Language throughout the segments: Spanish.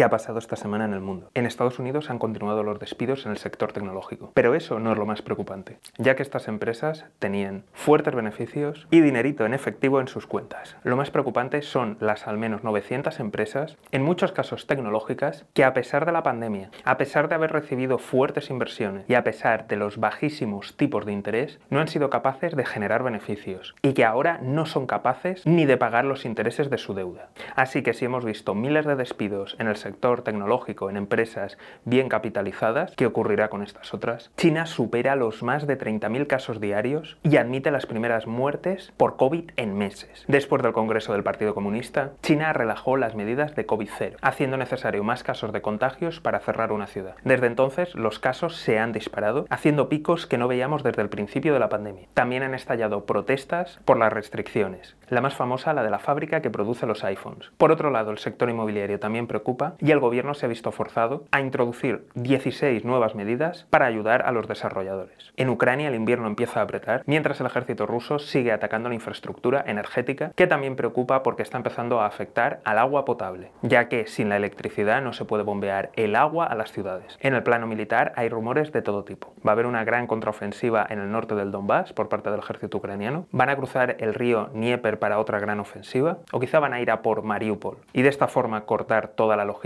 ¿Qué ha pasado esta semana en el mundo? En Estados Unidos han continuado los despidos en el sector tecnológico, pero eso no es lo más preocupante, ya que estas empresas tenían fuertes beneficios y dinerito en efectivo en sus cuentas. Lo más preocupante son las al menos 900 empresas, en muchos casos tecnológicas, que a pesar de la pandemia, a pesar de haber recibido fuertes inversiones y a pesar de los bajísimos tipos de interés, no han sido capaces de generar beneficios y que ahora no son capaces ni de pagar los intereses de su deuda. Así que si hemos visto miles de despidos en el sector tecnológico, en empresas bien capitalizadas, ¿qué ocurrirá con estas otras? China supera los más de 30.000 casos diarios y admite las primeras muertes por COVID en meses. Después del Congreso del Partido Comunista, China relajó las medidas de COVID-0, haciendo necesario más casos de contagios para cerrar una ciudad. Desde entonces, los casos se han disparado, haciendo picos que no veíamos desde el principio de la pandemia. También han estallado protestas por las restricciones, la más famosa la de la fábrica que produce los iPhones. Por otro lado, el sector inmobiliario también preocupa y el gobierno se ha visto forzado a introducir 16 nuevas medidas para ayudar a los desarrolladores. En Ucrania el invierno empieza a apretar, mientras el ejército ruso sigue atacando la infraestructura energética, que también preocupa porque está empezando a afectar al agua potable, ya que sin la electricidad no se puede bombear el agua a las ciudades. En el plano militar hay rumores de todo tipo. Va a haber una gran contraofensiva en el norte del Donbass por parte del ejército ucraniano. Van a cruzar el río Dnieper para otra gran ofensiva, o quizá van a ir a por Mariupol y de esta forma cortar toda la logística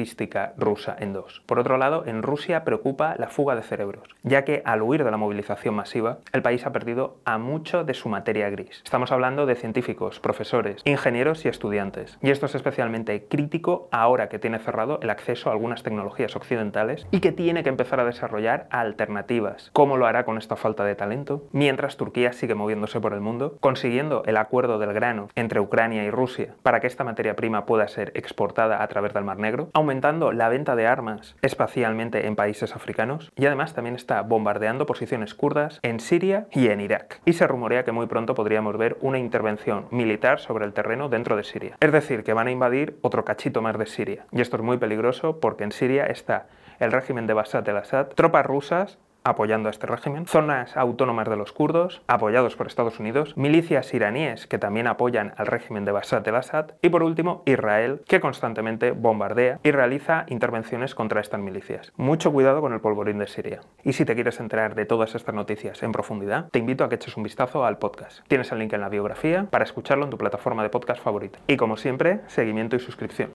rusa en dos. Por otro lado, en Rusia preocupa la fuga de cerebros, ya que al huir de la movilización masiva, el país ha perdido a mucho de su materia gris. Estamos hablando de científicos, profesores, ingenieros y estudiantes. Y esto es especialmente crítico ahora que tiene cerrado el acceso a algunas tecnologías occidentales y que tiene que empezar a desarrollar alternativas. ¿Cómo lo hará con esta falta de talento? Mientras Turquía sigue moviéndose por el mundo, consiguiendo el acuerdo del grano entre Ucrania y Rusia para que esta materia prima pueda ser exportada a través del Mar Negro, aumentando la venta de armas espacialmente en países africanos y además también está bombardeando posiciones kurdas en Siria y en Irak. Y se rumorea que muy pronto podríamos ver una intervención militar sobre el terreno dentro de Siria. Es decir, que van a invadir otro cachito más de Siria. Y esto es muy peligroso porque en Siria está el régimen de Bashar el-Assad, tropas rusas apoyando a este régimen, zonas autónomas de los kurdos, apoyados por Estados Unidos, milicias iraníes que también apoyan al régimen de Bashar el-Assad y por último Israel que constantemente bombardea y realiza intervenciones contra estas milicias. Mucho cuidado con el polvorín de Siria. Y si te quieres enterar de todas estas noticias en profundidad, te invito a que eches un vistazo al podcast. Tienes el link en la biografía para escucharlo en tu plataforma de podcast favorita. Y como siempre, seguimiento y suscripción.